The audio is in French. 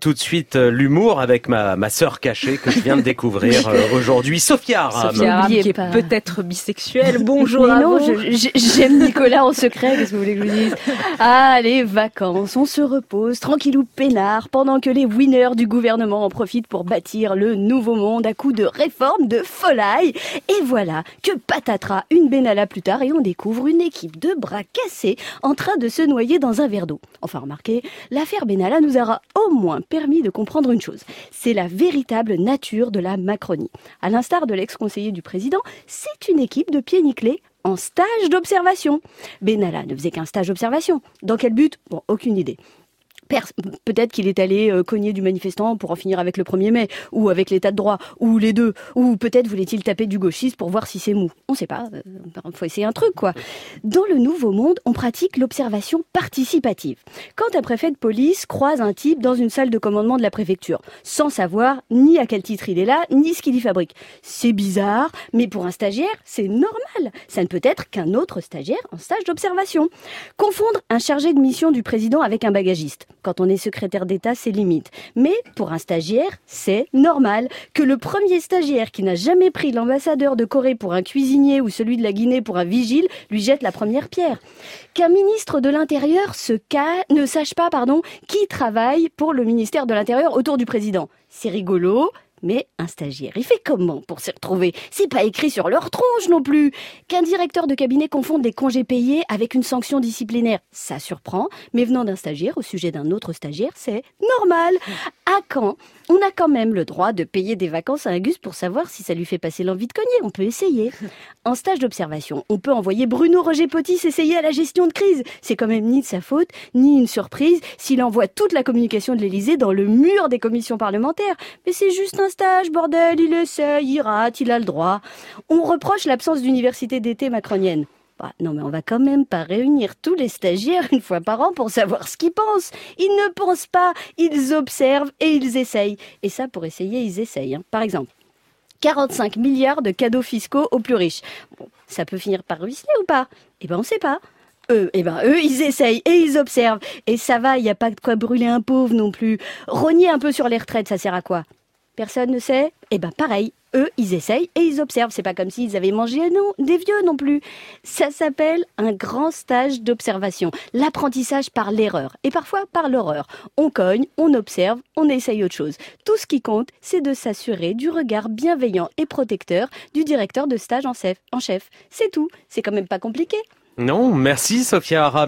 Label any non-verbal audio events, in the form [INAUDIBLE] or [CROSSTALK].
Tout de suite, euh, l'humour avec ma, ma sœur cachée que je viens de découvrir [LAUGHS] euh, aujourd'hui, Sophia Aram. Sophia Aram qui est pas. peut-être bisexuelle. Bonjour Mais à non, vous. je- je- j'aime Nicolas en secret, qu'est-ce que vous voulez que je vous dise? Ah, les vacances, on se repose, tranquillou peinard, pendant que les winners du gouvernement en profitent pour bâtir le nouveau monde à coups de réformes, de folie. Et voilà que patatras, une Benalla plus tard, et on découvre une équipe de bras cassés en train de se noyer dans un verre d'eau. Enfin, remarquez, l'affaire Benalla nous aura au moins permis de comprendre une chose. C'est la véritable nature de la Macronie. À l'instar de l'ex-conseiller du président, c'est une équipe de pieds nickelés en stage d'observation. Benalla ne faisait qu'un stage d'observation. Dans quel but? Bon, aucune idée. Peut-être qu'il est allé euh, cogner du manifestant pour en finir avec le 1er mai, ou avec l'état de droit, ou les deux, ou peut-être voulait-il taper du gauchiste pour voir si c'est mou. On sait pas, il faut essayer un truc quoi. Dans le Nouveau Monde, on pratique l'observation participative. Quand un préfet de police croise un type dans une salle de commandement de la préfecture, sans savoir ni à quel titre il est là, ni ce qu'il y fabrique. C'est bizarre, mais pour un stagiaire, c'est normal. Ça ne peut être qu'un autre stagiaire en stage d'observation. Confondre un chargé de mission du président avec un bagagiste. Quand on est secrétaire d'État, c'est limite. Mais pour un stagiaire, c'est normal que le premier stagiaire qui n'a jamais pris l'ambassadeur de Corée pour un cuisinier ou celui de la Guinée pour un vigile lui jette la première pierre. Qu'un ministre de l'Intérieur se ne sache pas pardon, qui travaille pour le ministère de l'Intérieur autour du président. C'est rigolo, mais un stagiaire, il fait comment pour s'y retrouver? C'est pas écrit sur leur tronche non plus. Qu'un directeur de cabinet confonde des congés payés avec une sanction disciplinaire, ça surprend, mais venant d'un stagiaire au sujet d'un autre stagiaire, c'est normal. À quand On a quand même le droit de payer des vacances à un gus pour savoir si ça lui fait passer l'envie de cogner? On peut essayer. En stage d'observation, on peut envoyer Bruno Roger Potis essayer à la gestion de crise. C'est quand même ni de sa faute, ni une surprise s'il envoie toute la communication de l'Élysée dans le mur des commissions parlementaires. Mais c'est juste stage, bordel, il essaye, il rate, il a le droit? On reproche l'absence d'université d'été macronienne. Bah, non, mais on va quand même pas réunir tous les stagiaires une fois par an pour savoir ce qu'ils pensent. Ils ne pensent pas, ils observent et ils essayent. Et ça, pour essayer, ils essayent. hein. Par exemple, 45 milliards de cadeaux fiscaux aux plus riches. Ça peut finir par ruisseler ou pas? Eh ben, on sait pas. Eux, eh ben, eux, ils essayent et ils observent. Et ça va, il n'y a pas de quoi brûler un pauvre non plus. Rogner un peu sur les retraites, ça sert à quoi? Personne ne sait Eh ben, pareil. Eux, ils essayent et ils observent. C'est pas comme s'ils avaient mangé non, des vieux non plus. Ça s'appelle un grand stage d'observation. L'apprentissage par l'erreur et parfois par l'horreur. On cogne, on observe, on essaye autre chose. Tout ce qui compte, c'est de s'assurer du regard bienveillant et protecteur du directeur de stage en chef. En chef. C'est tout. C'est quand même pas compliqué. Non, merci Sophia Aram.